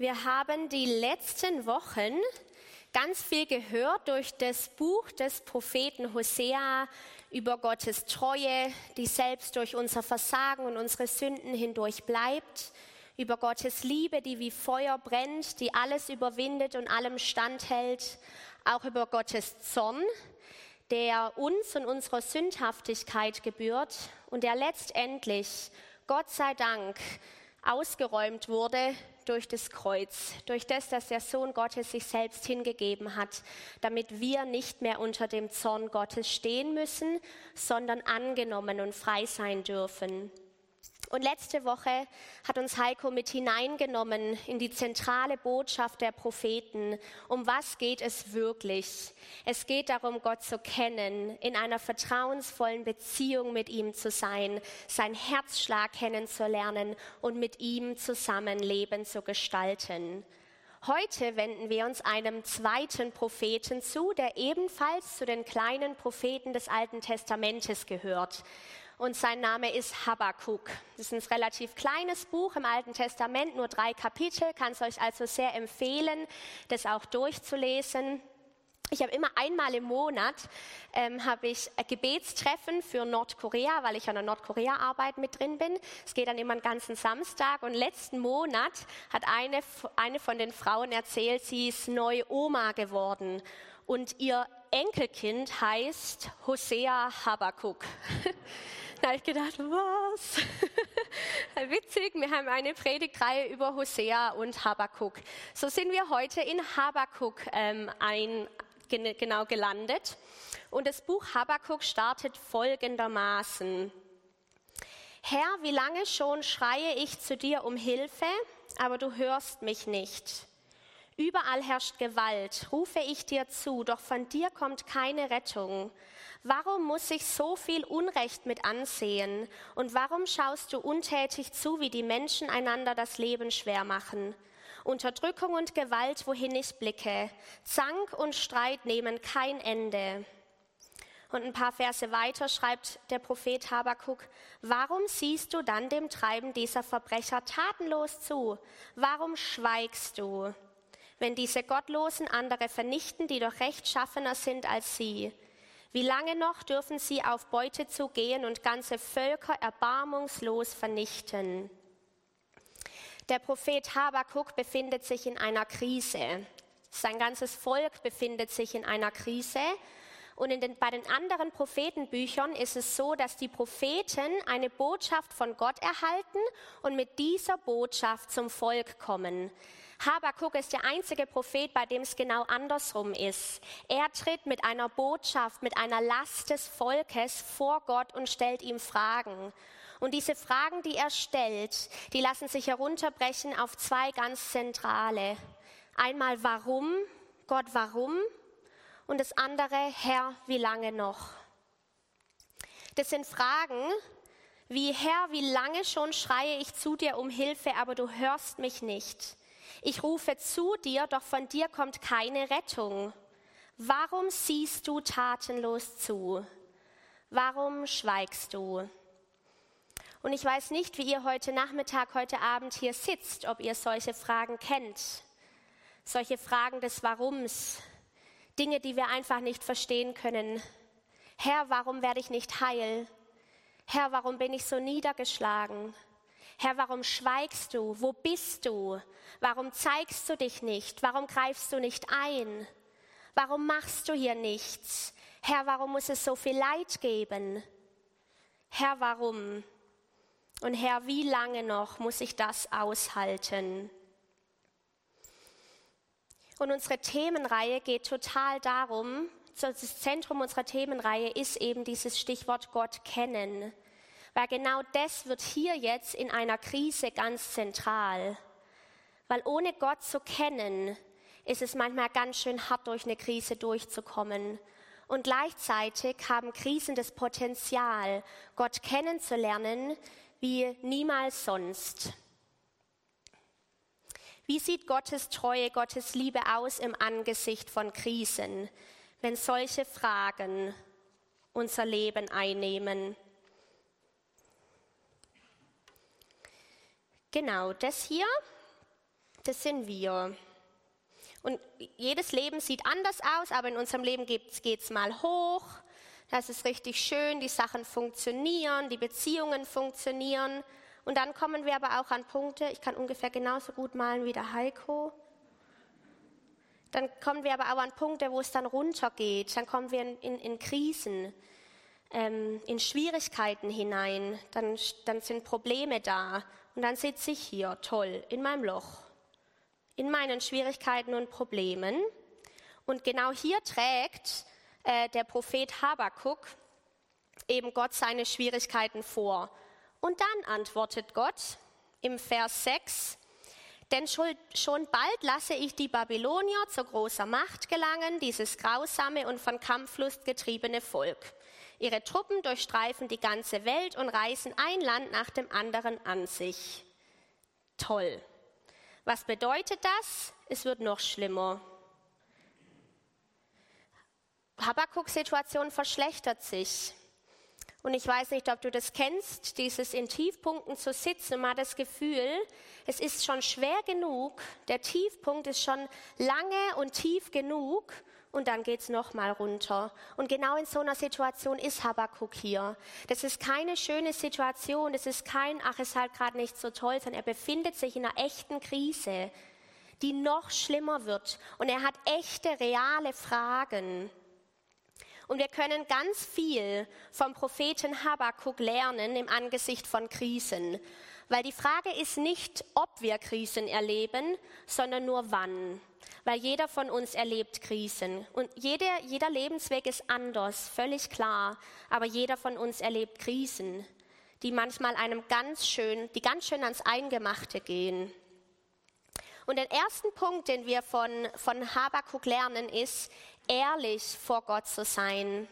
Wir haben die letzten Wochen ganz viel gehört durch das Buch des Propheten Hosea über Gottes Treue, die selbst durch unser Versagen und unsere Sünden hindurch bleibt, über Gottes Liebe, die wie Feuer brennt, die alles überwindet und allem standhält, auch über Gottes Zorn, der uns und unserer Sündhaftigkeit gebührt und der letztendlich, Gott sei Dank, ausgeräumt wurde durch das Kreuz, durch das, dass der Sohn Gottes sich selbst hingegeben hat, damit wir nicht mehr unter dem Zorn Gottes stehen müssen, sondern angenommen und frei sein dürfen. Und letzte Woche hat uns Heiko mit hineingenommen in die zentrale Botschaft der Propheten. Um was geht es wirklich? Es geht darum, Gott zu kennen, in einer vertrauensvollen Beziehung mit ihm zu sein, sein Herzschlag kennenzulernen und mit ihm zusammen Leben zu gestalten. Heute wenden wir uns einem zweiten Propheten zu, der ebenfalls zu den kleinen Propheten des Alten Testamentes gehört und sein Name ist Habakkuk. Das ist ein relativ kleines Buch im Alten Testament, nur drei Kapitel, kann es euch also sehr empfehlen, das auch durchzulesen. Ich habe immer einmal im Monat ähm, habe ich Gebetstreffen für Nordkorea, weil ich an der Nordkorea-Arbeit mit drin bin. Es geht dann immer einen ganzen Samstag. Und letzten Monat hat eine, eine von den Frauen erzählt, sie ist neu Oma geworden. Und ihr Enkelkind heißt Hosea Habakuk. Da habe ich gedacht, was? Witzig, wir haben eine Predigtreihe über Hosea und Habakuk. So sind wir heute in Habakuk ähm, ein, genau gelandet. Und das Buch Habakuk startet folgendermaßen. Herr, wie lange schon schreie ich zu dir um Hilfe, aber du hörst mich nicht. Überall herrscht Gewalt, rufe ich dir zu, doch von dir kommt keine Rettung. Warum muss ich so viel Unrecht mit ansehen? Und warum schaust du untätig zu, wie die Menschen einander das Leben schwer machen? Unterdrückung und Gewalt, wohin ich blicke. Zank und Streit nehmen kein Ende. Und ein paar Verse weiter schreibt der Prophet Habakuk, warum siehst du dann dem Treiben dieser Verbrecher tatenlos zu? Warum schweigst du, wenn diese Gottlosen andere vernichten, die doch rechtschaffener sind als sie? Wie lange noch dürfen sie auf Beute zugehen und ganze Völker erbarmungslos vernichten? Der Prophet Habakuk befindet sich in einer Krise. Sein ganzes Volk befindet sich in einer Krise. Und den, bei den anderen Prophetenbüchern ist es so, dass die Propheten eine Botschaft von Gott erhalten und mit dieser Botschaft zum Volk kommen. Habakuk ist der einzige Prophet, bei dem es genau andersrum ist. Er tritt mit einer Botschaft, mit einer Last des Volkes vor Gott und stellt ihm Fragen. Und diese Fragen, die er stellt, die lassen sich herunterbrechen auf zwei ganz zentrale. Einmal warum, Gott warum? Und das andere, Herr, wie lange noch? Das sind Fragen, wie Herr, wie lange schon schreie ich zu dir um Hilfe, aber du hörst mich nicht. Ich rufe zu dir, doch von dir kommt keine Rettung. Warum siehst du tatenlos zu? Warum schweigst du? Und ich weiß nicht, wie ihr heute Nachmittag, heute Abend hier sitzt, ob ihr solche Fragen kennt. Solche Fragen des Warums. Dinge, die wir einfach nicht verstehen können. Herr, warum werde ich nicht heil? Herr, warum bin ich so niedergeschlagen? Herr, warum schweigst du? Wo bist du? Warum zeigst du dich nicht? Warum greifst du nicht ein? Warum machst du hier nichts? Herr, warum muss es so viel Leid geben? Herr, warum? Und Herr, wie lange noch muss ich das aushalten? Und unsere Themenreihe geht total darum, das Zentrum unserer Themenreihe ist eben dieses Stichwort Gott kennen. Weil genau das wird hier jetzt in einer Krise ganz zentral. Weil ohne Gott zu kennen, ist es manchmal ganz schön hart, durch eine Krise durchzukommen. Und gleichzeitig haben Krisen das Potenzial, Gott kennenzulernen wie niemals sonst. Wie sieht Gottes Treue, Gottes Liebe aus im Angesicht von Krisen, wenn solche Fragen unser Leben einnehmen? Genau, das hier, das sind wir. Und jedes Leben sieht anders aus, aber in unserem Leben geht es mal hoch, das ist richtig schön, die Sachen funktionieren, die Beziehungen funktionieren. Und dann kommen wir aber auch an Punkte, ich kann ungefähr genauso gut malen wie der Heiko. Dann kommen wir aber auch an Punkte, wo es dann runtergeht. Dann kommen wir in, in, in Krisen, ähm, in Schwierigkeiten hinein. Dann, dann sind Probleme da. Und dann sitze ich hier, toll, in meinem Loch, in meinen Schwierigkeiten und Problemen. Und genau hier trägt äh, der Prophet Habakuk eben Gott seine Schwierigkeiten vor. Und dann antwortet Gott im Vers 6, denn schon bald lasse ich die Babylonier zu großer Macht gelangen, dieses grausame und von Kampflust getriebene Volk. Ihre Truppen durchstreifen die ganze Welt und reißen ein Land nach dem anderen an sich. Toll. Was bedeutet das? Es wird noch schlimmer. Habakkuk Situation verschlechtert sich. Und ich weiß nicht, ob du das kennst, dieses in Tiefpunkten zu sitzen. Man hat das Gefühl, es ist schon schwer genug, der Tiefpunkt ist schon lange und tief genug und dann geht es nochmal runter. Und genau in so einer Situation ist Habakkuk hier. Das ist keine schöne Situation, das ist kein, ach, ist halt gerade nicht so toll, sondern er befindet sich in einer echten Krise, die noch schlimmer wird. Und er hat echte, reale Fragen. Und wir können ganz viel vom Propheten Habakkuk lernen im Angesicht von Krisen. Weil die Frage ist nicht, ob wir Krisen erleben, sondern nur wann. Weil jeder von uns erlebt Krisen. Und jeder, jeder Lebensweg ist anders, völlig klar. Aber jeder von uns erlebt Krisen, die manchmal einem ganz schön, die ganz schön ans Eingemachte gehen. Und der ersten Punkt, den wir von, von Habakuk lernen, ist, ehrlich vor Gott zu sein.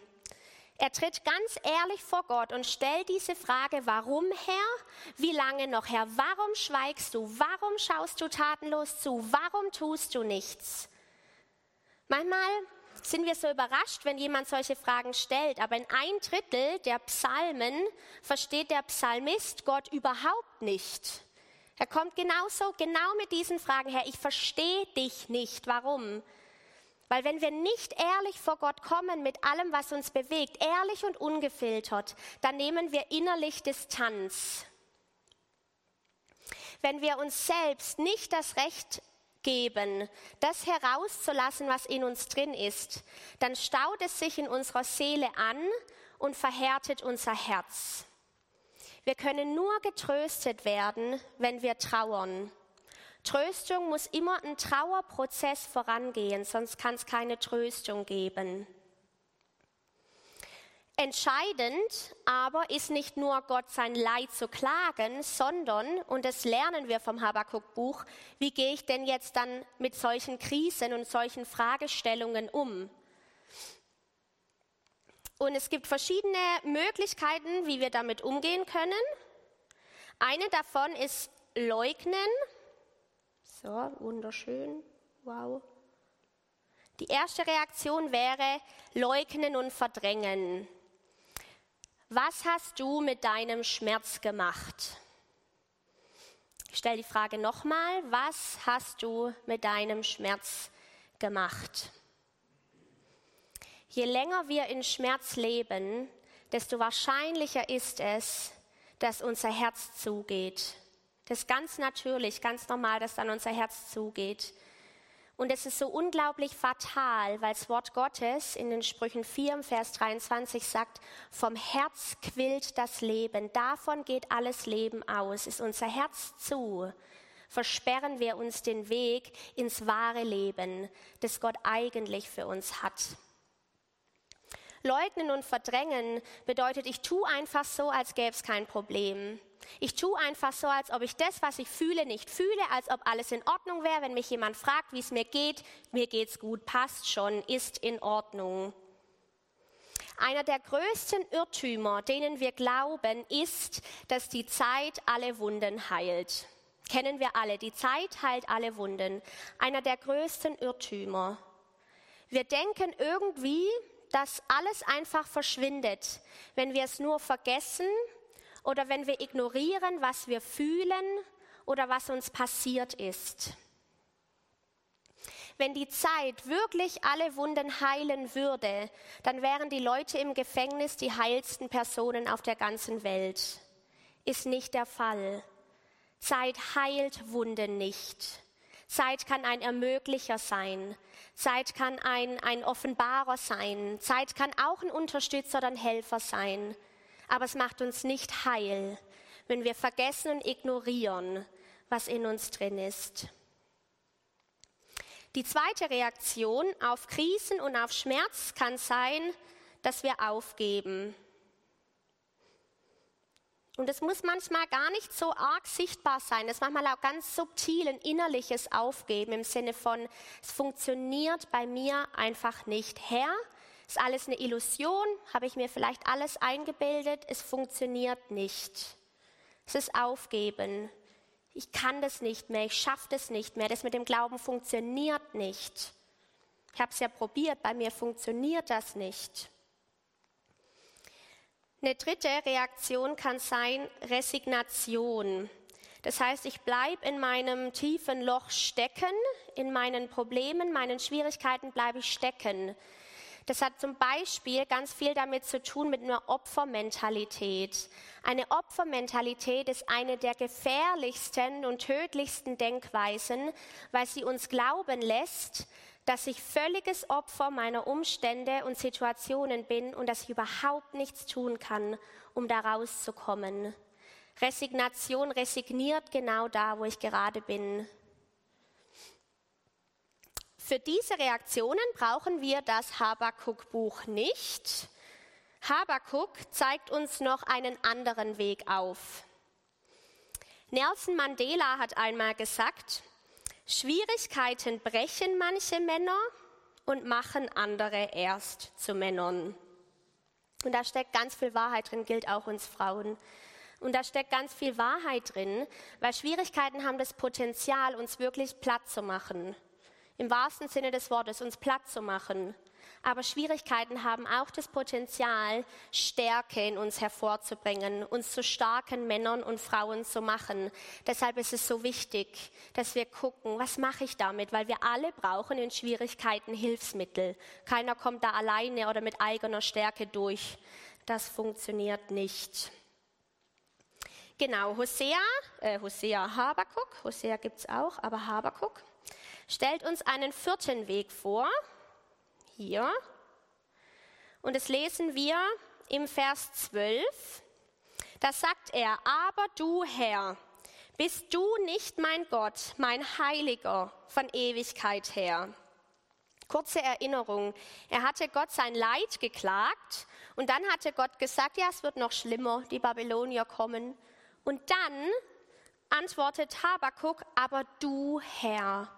Er tritt ganz ehrlich vor Gott und stellt diese Frage, warum Herr? Wie lange noch Herr? Warum schweigst du? Warum schaust du tatenlos zu? Warum tust du nichts? Manchmal sind wir so überrascht, wenn jemand solche Fragen stellt, aber in ein Drittel der Psalmen versteht der Psalmist Gott überhaupt nicht. Er kommt genauso, genau mit diesen Fragen her. Ich verstehe dich nicht. Warum? Weil wenn wir nicht ehrlich vor Gott kommen mit allem, was uns bewegt, ehrlich und ungefiltert, dann nehmen wir innerlich Distanz. Wenn wir uns selbst nicht das Recht geben, das herauszulassen, was in uns drin ist, dann staut es sich in unserer Seele an und verhärtet unser Herz. Wir können nur getröstet werden, wenn wir trauern. Tröstung muss immer ein Trauerprozess vorangehen, sonst kann es keine Tröstung geben. Entscheidend aber ist nicht nur Gott sein Leid zu klagen, sondern, und das lernen wir vom Habakkuk-Buch, wie gehe ich denn jetzt dann mit solchen Krisen und solchen Fragestellungen um? Und es gibt verschiedene Möglichkeiten, wie wir damit umgehen können. Eine davon ist leugnen. So, wunderschön. Wow. Die erste Reaktion wäre leugnen und verdrängen. Was hast du mit deinem Schmerz gemacht? Ich stelle die Frage nochmal, was hast du mit deinem Schmerz gemacht? Je länger wir in Schmerz leben, desto wahrscheinlicher ist es, dass unser Herz zugeht. Das ist ganz natürlich, ganz normal, dass dann unser Herz zugeht. Und es ist so unglaublich fatal, weil das Wort Gottes in den Sprüchen 4, Vers 23 sagt, vom Herz quillt das Leben, davon geht alles Leben aus. Ist unser Herz zu, versperren wir uns den Weg ins wahre Leben, das Gott eigentlich für uns hat. Leugnen und verdrängen bedeutet, ich tue einfach so, als gäbe es kein Problem. Ich tue einfach so, als ob ich das, was ich fühle, nicht fühle, als ob alles in Ordnung wäre. Wenn mich jemand fragt, wie es mir geht, mir geht's gut, passt schon, ist in Ordnung. Einer der größten Irrtümer, denen wir glauben, ist, dass die Zeit alle Wunden heilt. Kennen wir alle, die Zeit heilt alle Wunden. Einer der größten Irrtümer. Wir denken irgendwie, dass alles einfach verschwindet, wenn wir es nur vergessen oder wenn wir ignorieren, was wir fühlen oder was uns passiert ist. Wenn die Zeit wirklich alle Wunden heilen würde, dann wären die Leute im Gefängnis die heilsten Personen auf der ganzen Welt. Ist nicht der Fall. Zeit heilt Wunden nicht. Zeit kann ein Ermöglicher sein. Zeit kann ein, ein Offenbarer sein. Zeit kann auch ein Unterstützer ein Helfer sein. Aber es macht uns nicht heil, wenn wir vergessen und ignorieren, was in uns drin ist. Die zweite Reaktion auf Krisen und auf Schmerz kann sein, dass wir aufgeben. Und es muss manchmal gar nicht so arg sichtbar sein. Es ist manchmal auch ganz subtil ein innerliches Aufgeben im Sinne von, es funktioniert bei mir einfach nicht. Herr, ist alles eine Illusion? Habe ich mir vielleicht alles eingebildet? Es funktioniert nicht. Es ist Aufgeben ich kann das nicht mehr, ich schaffe das nicht mehr, das mit dem Glauben funktioniert nicht. Ich habe es ja probiert, bei mir funktioniert das nicht. Eine dritte Reaktion kann sein Resignation. Das heißt, ich bleibe in meinem tiefen Loch stecken, in meinen Problemen, meinen Schwierigkeiten bleibe ich stecken. Das hat zum Beispiel ganz viel damit zu tun mit einer Opfermentalität. Eine Opfermentalität ist eine der gefährlichsten und tödlichsten Denkweisen, weil sie uns glauben lässt, dass ich völliges Opfer meiner Umstände und Situationen bin und dass ich überhaupt nichts tun kann, um da rauszukommen. Resignation resigniert genau da, wo ich gerade bin. Für diese Reaktionen brauchen wir das Habakuk-Buch nicht. Habakuk zeigt uns noch einen anderen Weg auf. Nelson Mandela hat einmal gesagt, Schwierigkeiten brechen manche Männer und machen andere erst zu Männern. Und da steckt ganz viel Wahrheit drin, gilt auch uns Frauen. Und da steckt ganz viel Wahrheit drin, weil Schwierigkeiten haben das Potenzial, uns wirklich platt zu machen im wahrsten Sinne des Wortes, uns platt zu machen. Aber Schwierigkeiten haben auch das Potenzial, Stärke in uns hervorzubringen, uns zu starken Männern und Frauen zu machen. Deshalb ist es so wichtig, dass wir gucken, was mache ich damit, weil wir alle brauchen in Schwierigkeiten Hilfsmittel. Keiner kommt da alleine oder mit eigener Stärke durch. Das funktioniert nicht. Genau, Hosea, äh, Hosea Habakuk, Hosea gibt es auch, aber Habakuk stellt uns einen vierten Weg vor, hier. Und das lesen wir im Vers 12. Da sagt er, aber du Herr, bist du nicht mein Gott, mein Heiliger von Ewigkeit her. Kurze Erinnerung, er hatte Gott sein Leid geklagt und dann hatte Gott gesagt, ja, es wird noch schlimmer, die Babylonier kommen. Und dann antwortet Habakuk, aber du Herr,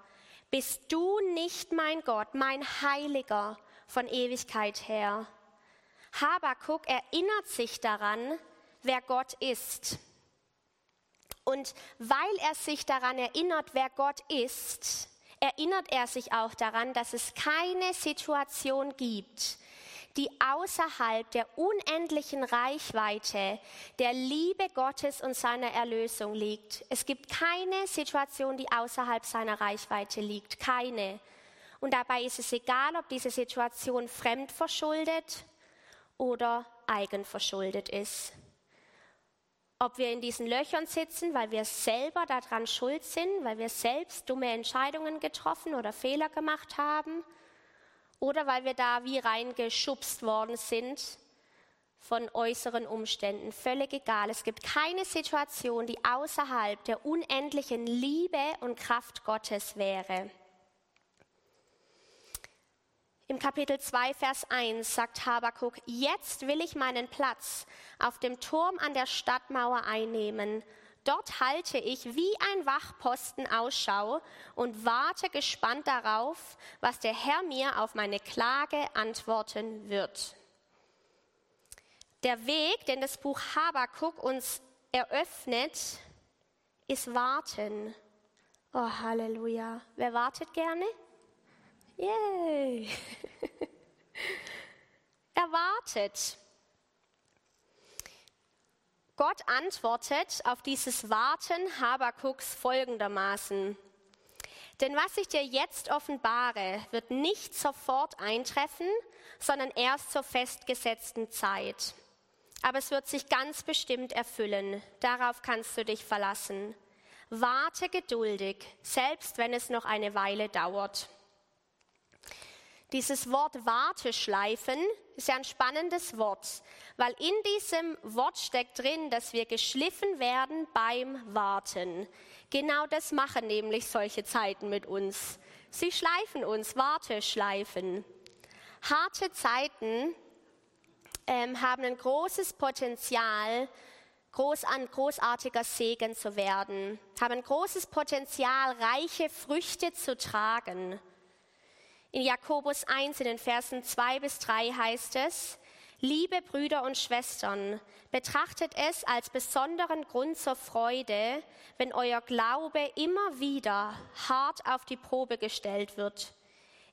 bist du nicht mein Gott, mein Heiliger von Ewigkeit her? Habakuk erinnert sich daran, wer Gott ist. Und weil er sich daran erinnert, wer Gott ist, erinnert er sich auch daran, dass es keine Situation gibt, die außerhalb der unendlichen Reichweite der Liebe Gottes und seiner Erlösung liegt. Es gibt keine Situation, die außerhalb seiner Reichweite liegt. Keine. Und dabei ist es egal, ob diese Situation fremdverschuldet oder eigenverschuldet ist. Ob wir in diesen Löchern sitzen, weil wir selber daran schuld sind, weil wir selbst dumme Entscheidungen getroffen oder Fehler gemacht haben oder weil wir da wie reingeschubst worden sind von äußeren Umständen. Völlig egal. Es gibt keine Situation, die außerhalb der unendlichen Liebe und Kraft Gottes wäre. Im Kapitel 2, Vers 1 sagt Habakuk, jetzt will ich meinen Platz auf dem Turm an der Stadtmauer einnehmen Dort halte ich wie ein Wachposten Ausschau und warte gespannt darauf, was der Herr mir auf meine Klage antworten wird. Der Weg, den das Buch Habakuk uns eröffnet, ist Warten. Oh, Halleluja. Wer wartet gerne? Yay! er wartet. Gott antwortet auf dieses Warten Habakuks folgendermaßen. Denn was ich dir jetzt offenbare, wird nicht sofort eintreffen, sondern erst zur festgesetzten Zeit. Aber es wird sich ganz bestimmt erfüllen. Darauf kannst du dich verlassen. Warte geduldig, selbst wenn es noch eine Weile dauert. Dieses Wort Warteschleifen ist ja ein spannendes Wort, weil in diesem Wort steckt drin, dass wir geschliffen werden beim Warten. Genau das machen nämlich solche Zeiten mit uns. Sie schleifen uns, Warteschleifen. Harte Zeiten ähm, haben ein großes Potenzial, groß an großartiger Segen zu werden, haben ein großes Potenzial, reiche Früchte zu tragen. In Jakobus 1 in den Versen 2 bis 3 heißt es, Liebe Brüder und Schwestern, betrachtet es als besonderen Grund zur Freude, wenn euer Glaube immer wieder hart auf die Probe gestellt wird.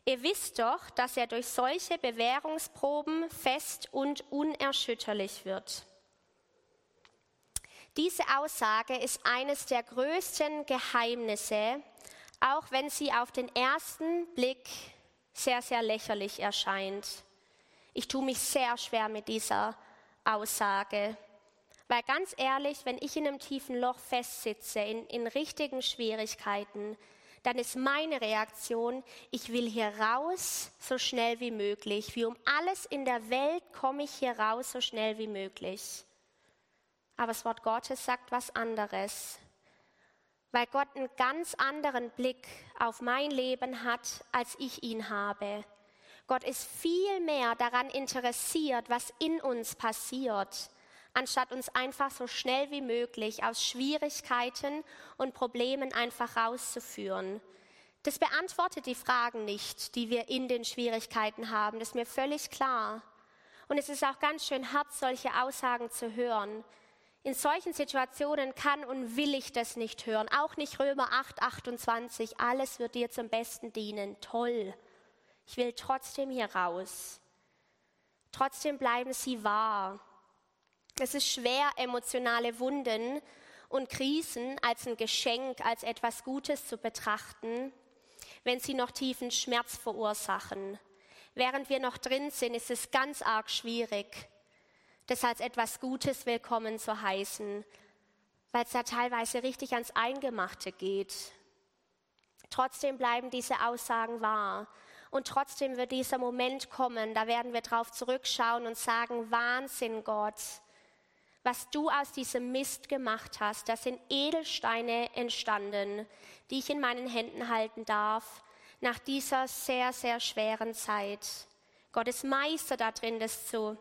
Ihr wisst doch, dass er durch solche Bewährungsproben fest und unerschütterlich wird. Diese Aussage ist eines der größten Geheimnisse, auch wenn sie auf den ersten Blick sehr, sehr lächerlich erscheint. Ich tue mich sehr schwer mit dieser Aussage. Weil ganz ehrlich, wenn ich in einem tiefen Loch festsitze, in, in richtigen Schwierigkeiten, dann ist meine Reaktion, ich will hier raus so schnell wie möglich. Wie um alles in der Welt komme ich hier raus so schnell wie möglich. Aber das Wort Gottes sagt was anderes weil Gott einen ganz anderen Blick auf mein Leben hat, als ich ihn habe. Gott ist viel mehr daran interessiert, was in uns passiert, anstatt uns einfach so schnell wie möglich aus Schwierigkeiten und Problemen einfach rauszuführen. Das beantwortet die Fragen nicht, die wir in den Schwierigkeiten haben. Das ist mir völlig klar. Und es ist auch ganz schön hart, solche Aussagen zu hören. In solchen Situationen kann und will ich das nicht hören. Auch nicht Römer 8, 28. Alles wird dir zum Besten dienen. Toll. Ich will trotzdem hier raus. Trotzdem bleiben sie wahr. Es ist schwer, emotionale Wunden und Krisen als ein Geschenk, als etwas Gutes zu betrachten, wenn sie noch tiefen Schmerz verursachen. Während wir noch drin sind, ist es ganz arg schwierig, das als etwas Gutes willkommen zu heißen, weil es da teilweise richtig ans Eingemachte geht. Trotzdem bleiben diese Aussagen wahr. Und trotzdem wird dieser Moment kommen, da werden wir drauf zurückschauen und sagen, Wahnsinn Gott, was du aus diesem Mist gemacht hast, das sind Edelsteine entstanden, die ich in meinen Händen halten darf, nach dieser sehr, sehr schweren Zeit. Gott ist Meister darin, das zu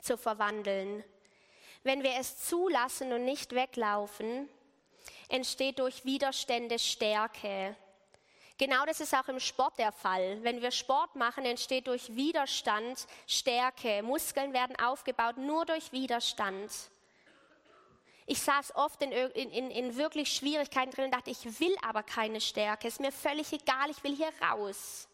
zu verwandeln. Wenn wir es zulassen und nicht weglaufen, entsteht durch Widerstände Stärke. Genau das ist auch im Sport der Fall. Wenn wir Sport machen, entsteht durch Widerstand Stärke. Muskeln werden aufgebaut nur durch Widerstand. Ich saß oft in, in, in, wirklich Schwierigkeiten drin und dachte, ich will aber keine Stärke. Ist mir völlig egal, ich will hier raus.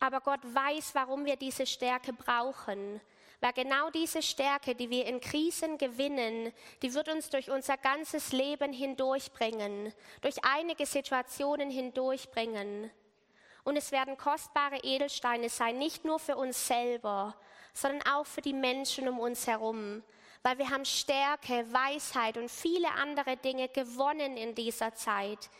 Aber Gott weiß, warum wir diese Stärke brauchen. Weil genau diese Stärke, die wir in Krisen gewinnen, die wird uns durch unser ganzes Leben hindurchbringen, durch einige Situationen hindurchbringen. Und es werden kostbare Edelsteine sein, nicht nur für uns selber, sondern auch für die Menschen um uns herum. Weil wir haben Stärke, Weisheit und viele andere Dinge gewonnen in dieser Zeit,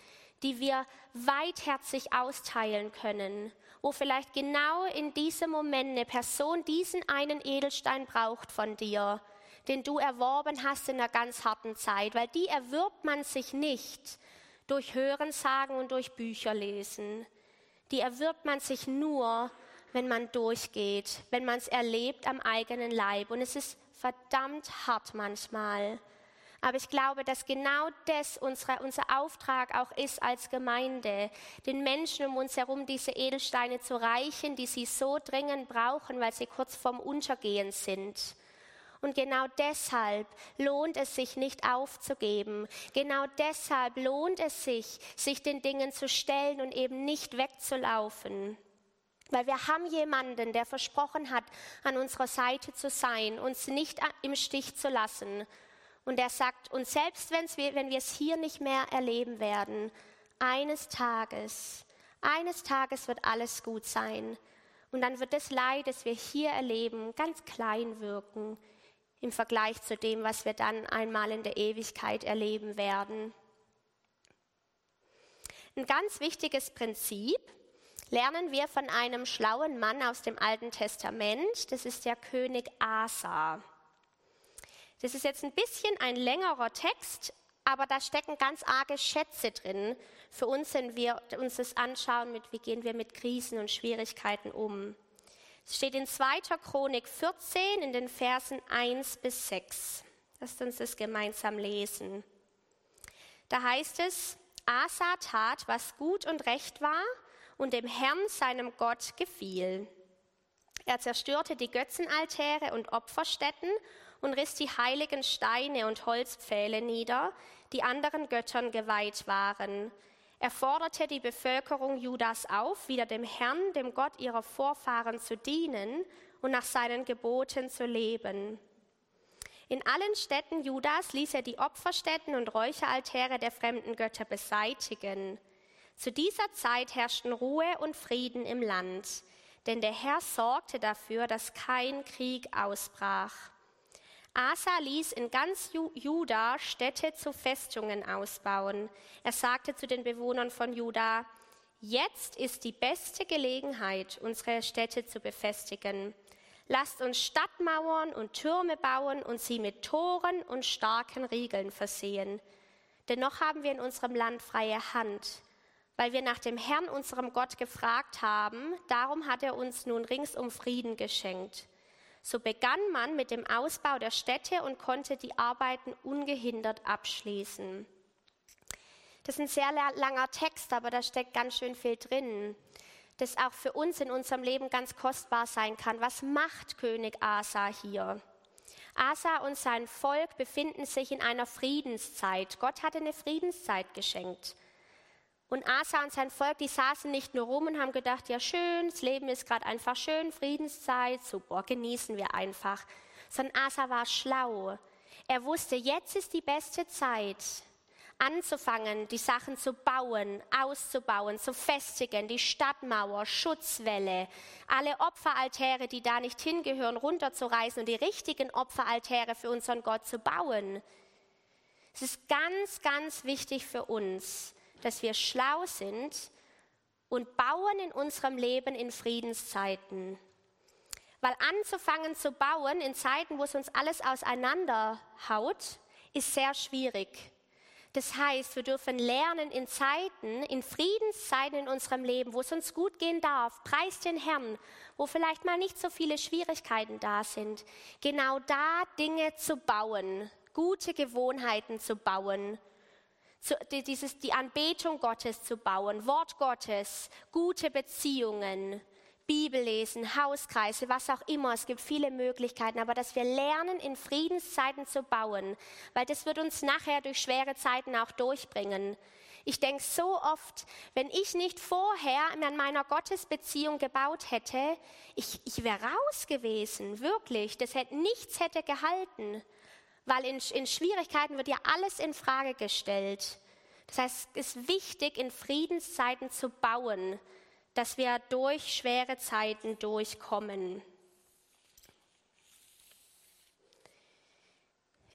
die wir weitherzig austeilen können wo vielleicht genau in diesem Moment eine Person diesen einen Edelstein braucht von dir, den du erworben hast in einer ganz harten Zeit, weil die erwirbt man sich nicht durch Hörensagen und durch Bücher lesen. Die erwirbt man sich nur, wenn man durchgeht, wenn man es erlebt am eigenen Leib. Und es ist verdammt hart manchmal. Aber ich glaube, dass genau das unsere, unser Auftrag auch ist als Gemeinde, den Menschen um uns herum diese Edelsteine zu reichen, die sie so dringend brauchen, weil sie kurz vorm Untergehen sind. Und genau deshalb lohnt es sich nicht aufzugeben. Genau deshalb lohnt es sich, sich den Dingen zu stellen und eben nicht wegzulaufen. Weil wir haben jemanden, der versprochen hat, an unserer Seite zu sein, uns nicht im Stich zu lassen. Und er sagt, und selbst wir, wenn wir es hier nicht mehr erleben werden, eines Tages, eines Tages wird alles gut sein. Und dann wird das Leid, das wir hier erleben, ganz klein wirken im Vergleich zu dem, was wir dann einmal in der Ewigkeit erleben werden. Ein ganz wichtiges Prinzip lernen wir von einem schlauen Mann aus dem Alten Testament. Das ist der König Asa. Das ist jetzt ein bisschen ein längerer Text, aber da stecken ganz arge Schätze drin für uns, wenn wir uns das anschauen, mit, wie gehen wir mit Krisen und Schwierigkeiten um. Es steht in 2. Chronik 14 in den Versen 1 bis 6. Lasst uns das gemeinsam lesen. Da heißt es, Asa tat, was gut und recht war und dem Herrn, seinem Gott, gefiel. Er zerstörte die Götzenaltäre und Opferstätten und riss die heiligen Steine und Holzpfähle nieder, die anderen Göttern geweiht waren. Er forderte die Bevölkerung Judas auf, wieder dem Herrn, dem Gott ihrer Vorfahren zu dienen und nach seinen Geboten zu leben. In allen Städten Judas ließ er die Opferstätten und Räucheraltäre der fremden Götter beseitigen. Zu dieser Zeit herrschten Ruhe und Frieden im Land, denn der Herr sorgte dafür, dass kein Krieg ausbrach. Asa ließ in ganz Juda Städte zu Festungen ausbauen. Er sagte zu den Bewohnern von Juda, jetzt ist die beste Gelegenheit, unsere Städte zu befestigen. Lasst uns Stadtmauern und Türme bauen und sie mit Toren und starken Riegeln versehen. Dennoch haben wir in unserem Land freie Hand, weil wir nach dem Herrn, unserem Gott, gefragt haben. Darum hat er uns nun ringsum Frieden geschenkt. So begann man mit dem Ausbau der Städte und konnte die Arbeiten ungehindert abschließen. Das ist ein sehr langer Text, aber da steckt ganz schön viel drin, das auch für uns in unserem Leben ganz kostbar sein kann. Was macht König Asa hier? Asa und sein Volk befinden sich in einer Friedenszeit. Gott hatte eine Friedenszeit geschenkt. Und Asa und sein Volk, die saßen nicht nur rum und haben gedacht, ja schön, das Leben ist gerade einfach schön, Friedenszeit, super, genießen wir einfach. Sondern Asa war schlau. Er wusste, jetzt ist die beste Zeit, anzufangen, die Sachen zu bauen, auszubauen, zu festigen, die Stadtmauer, Schutzwelle, alle Opferaltäre, die da nicht hingehören, runterzureißen und die richtigen Opferaltäre für unseren Gott zu bauen. Es ist ganz, ganz wichtig für uns, dass wir schlau sind und bauen in unserem Leben in Friedenszeiten. Weil anzufangen zu bauen in Zeiten, wo es uns alles auseinanderhaut, ist sehr schwierig. Das heißt, wir dürfen lernen in Zeiten, in Friedenszeiten in unserem Leben, wo es uns gut gehen darf, preis den Herrn, wo vielleicht mal nicht so viele Schwierigkeiten da sind, genau da Dinge zu bauen, gute Gewohnheiten zu bauen zu, dieses, die Anbetung Gottes zu bauen, Wort Gottes, gute Beziehungen, Bibel lesen, Hauskreise, was auch immer. Es gibt viele Möglichkeiten, aber dass wir lernen, in Friedenszeiten zu bauen, weil das wird uns nachher durch schwere Zeiten auch durchbringen. Ich denke so oft, wenn ich nicht vorher an meiner Gottesbeziehung gebaut hätte, ich, ich wäre raus gewesen, wirklich. Das hätte nichts hätte gehalten weil in, in Schwierigkeiten wird ja alles in Frage gestellt. Das heißt, es ist wichtig, in Friedenszeiten zu bauen, dass wir durch schwere Zeiten durchkommen.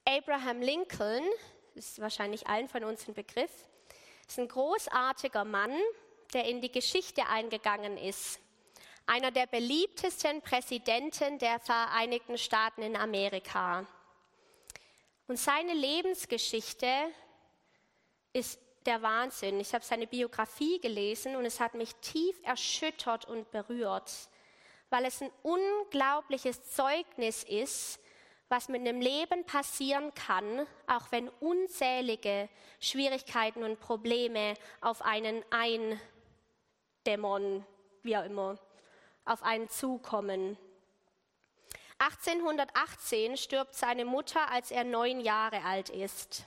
Abraham Lincoln, ist wahrscheinlich allen von uns ein Begriff, ist ein großartiger Mann, der in die Geschichte eingegangen ist. Einer der beliebtesten Präsidenten der Vereinigten Staaten in Amerika. Und seine Lebensgeschichte ist der Wahnsinn. Ich habe seine Biografie gelesen und es hat mich tief erschüttert und berührt, weil es ein unglaubliches Zeugnis ist, was mit einem Leben passieren kann, auch wenn unzählige Schwierigkeiten und Probleme auf einen eindämmern, wie auch immer, auf einen zukommen. 1818 stirbt seine Mutter, als er neun Jahre alt ist.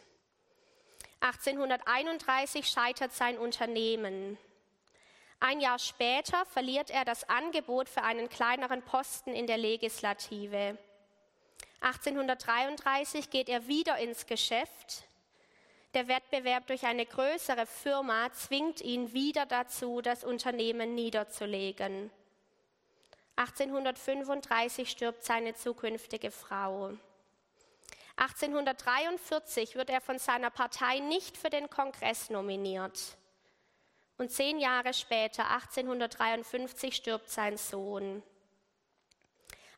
1831 scheitert sein Unternehmen. Ein Jahr später verliert er das Angebot für einen kleineren Posten in der Legislative. 1833 geht er wieder ins Geschäft. Der Wettbewerb durch eine größere Firma zwingt ihn wieder dazu, das Unternehmen niederzulegen. 1835 stirbt seine zukünftige Frau. 1843 wird er von seiner Partei nicht für den Kongress nominiert. Und zehn Jahre später, 1853, stirbt sein Sohn.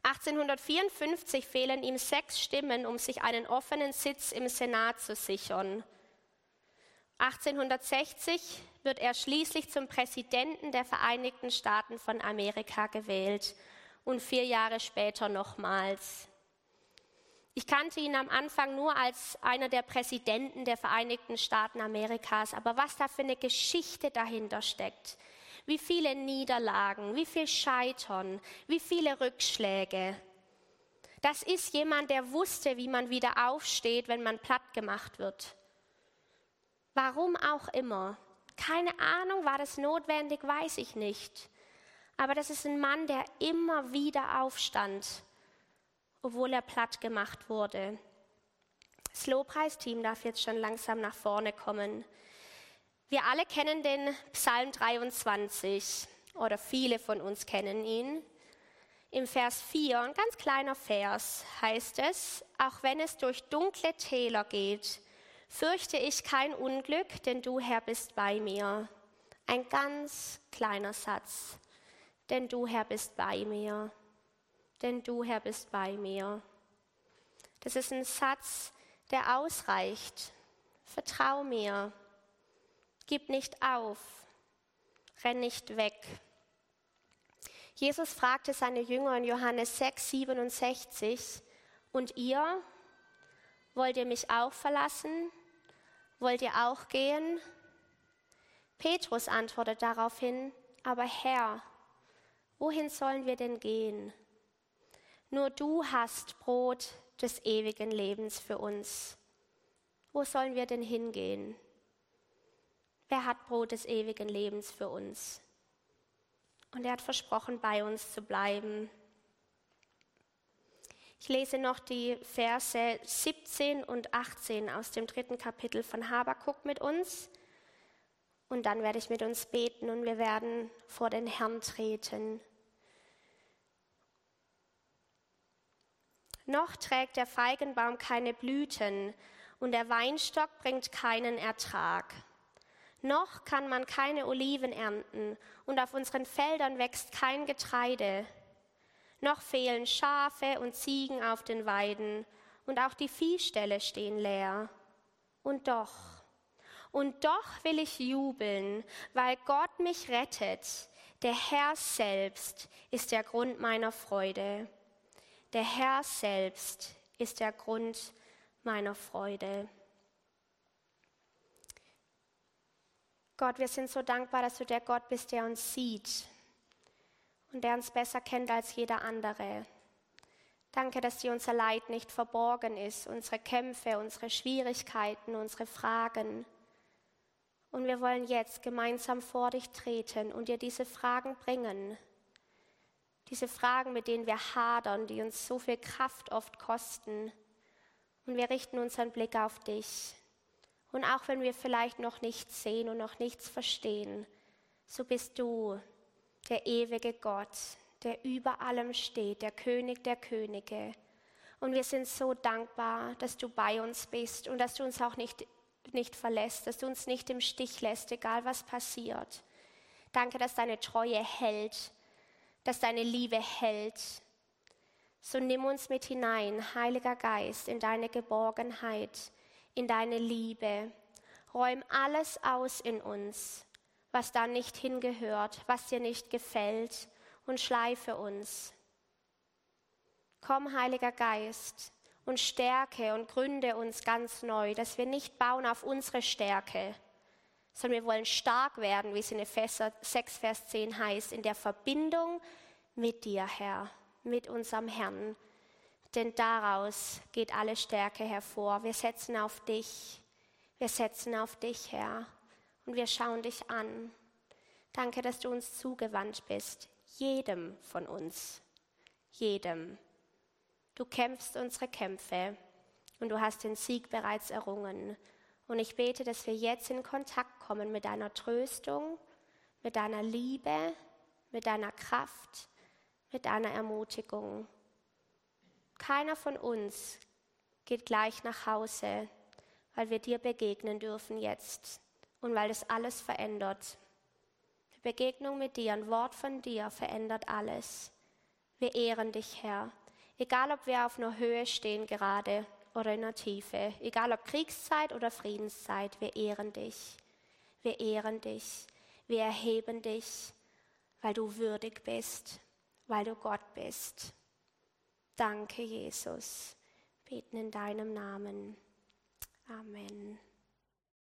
1854 fehlen ihm sechs Stimmen, um sich einen offenen Sitz im Senat zu sichern. 1860 wird er schließlich zum Präsidenten der Vereinigten Staaten von Amerika gewählt und vier Jahre später nochmals. Ich kannte ihn am Anfang nur als einer der Präsidenten der Vereinigten Staaten Amerikas, aber was da für eine Geschichte dahinter steckt, wie viele Niederlagen, wie viel Scheitern, wie viele Rückschläge. Das ist jemand, der wusste, wie man wieder aufsteht, wenn man platt gemacht wird. Warum auch immer. Keine Ahnung, war das notwendig, weiß ich nicht. Aber das ist ein Mann, der immer wieder aufstand, obwohl er platt gemacht wurde. Das Lobpreisteam darf jetzt schon langsam nach vorne kommen. Wir alle kennen den Psalm 23 oder viele von uns kennen ihn. Im Vers 4, ein ganz kleiner Vers, heißt es, auch wenn es durch dunkle Täler geht, Fürchte ich kein Unglück, denn du Herr bist bei mir. Ein ganz kleiner Satz. Denn du Herr bist bei mir. Denn du Herr bist bei mir. Das ist ein Satz, der ausreicht. Vertrau mir. Gib nicht auf. Renn nicht weg. Jesus fragte seine Jünger in Johannes 6, 67, und ihr, wollt ihr mich auch verlassen? Wollt ihr auch gehen? Petrus antwortet daraufhin, aber Herr, wohin sollen wir denn gehen? Nur du hast Brot des ewigen Lebens für uns. Wo sollen wir denn hingehen? Wer hat Brot des ewigen Lebens für uns? Und er hat versprochen, bei uns zu bleiben. Ich lese noch die Verse 17 und 18 aus dem dritten Kapitel von Habakuk mit uns. Und dann werde ich mit uns beten und wir werden vor den Herrn treten. Noch trägt der Feigenbaum keine Blüten und der Weinstock bringt keinen Ertrag. Noch kann man keine Oliven ernten und auf unseren Feldern wächst kein Getreide noch fehlen Schafe und Ziegen auf den Weiden und auch die Viehställe stehen leer. Und doch, und doch will ich jubeln, weil Gott mich rettet. Der Herr selbst ist der Grund meiner Freude. Der Herr selbst ist der Grund meiner Freude. Gott, wir sind so dankbar, dass du der Gott bist, der uns sieht, und der uns besser kennt als jeder andere. Danke, dass dir unser Leid nicht verborgen ist, unsere Kämpfe, unsere Schwierigkeiten, unsere Fragen. Und wir wollen jetzt gemeinsam vor dich treten und dir diese Fragen bringen. Diese Fragen, mit denen wir hadern, die uns so viel Kraft oft kosten. Und wir richten unseren Blick auf dich. Und auch wenn wir vielleicht noch nichts sehen und noch nichts verstehen, so bist du der ewige Gott, der über allem steht, der König der Könige. Und wir sind so dankbar, dass du bei uns bist und dass du uns auch nicht, nicht verlässt, dass du uns nicht im Stich lässt, egal was passiert. Danke, dass deine Treue hält, dass deine Liebe hält. So nimm uns mit hinein, Heiliger Geist, in deine Geborgenheit, in deine Liebe. Räum alles aus in uns, was da nicht hingehört, was dir nicht gefällt und schleife uns. Komm, Heiliger Geist, und stärke und gründe uns ganz neu, dass wir nicht bauen auf unsere Stärke, sondern wir wollen stark werden, wie es in Epheser 6, Vers 10 heißt, in der Verbindung mit dir, Herr, mit unserem Herrn. Denn daraus geht alle Stärke hervor. Wir setzen auf dich. Wir setzen auf dich, Herr und wir schauen dich an. Danke, dass du uns zugewandt bist, jedem von uns, jedem. Du kämpfst unsere Kämpfe und du hast den Sieg bereits errungen. Und ich bete, dass wir jetzt in Kontakt kommen mit deiner Tröstung, mit deiner Liebe, mit deiner Kraft, mit deiner Ermutigung. Keiner von uns geht gleich nach Hause, weil wir dir begegnen dürfen jetzt und weil es alles verändert. Die Begegnung mit dir, ein Wort von dir verändert alles. Wir ehren dich, Herr. Egal, ob wir auf einer Höhe stehen gerade oder in der Tiefe, egal ob Kriegszeit oder Friedenszeit, wir ehren dich. Wir ehren dich. Wir erheben dich, weil du würdig bist, weil du Gott bist. Danke, Jesus. Beten in deinem Namen. Amen.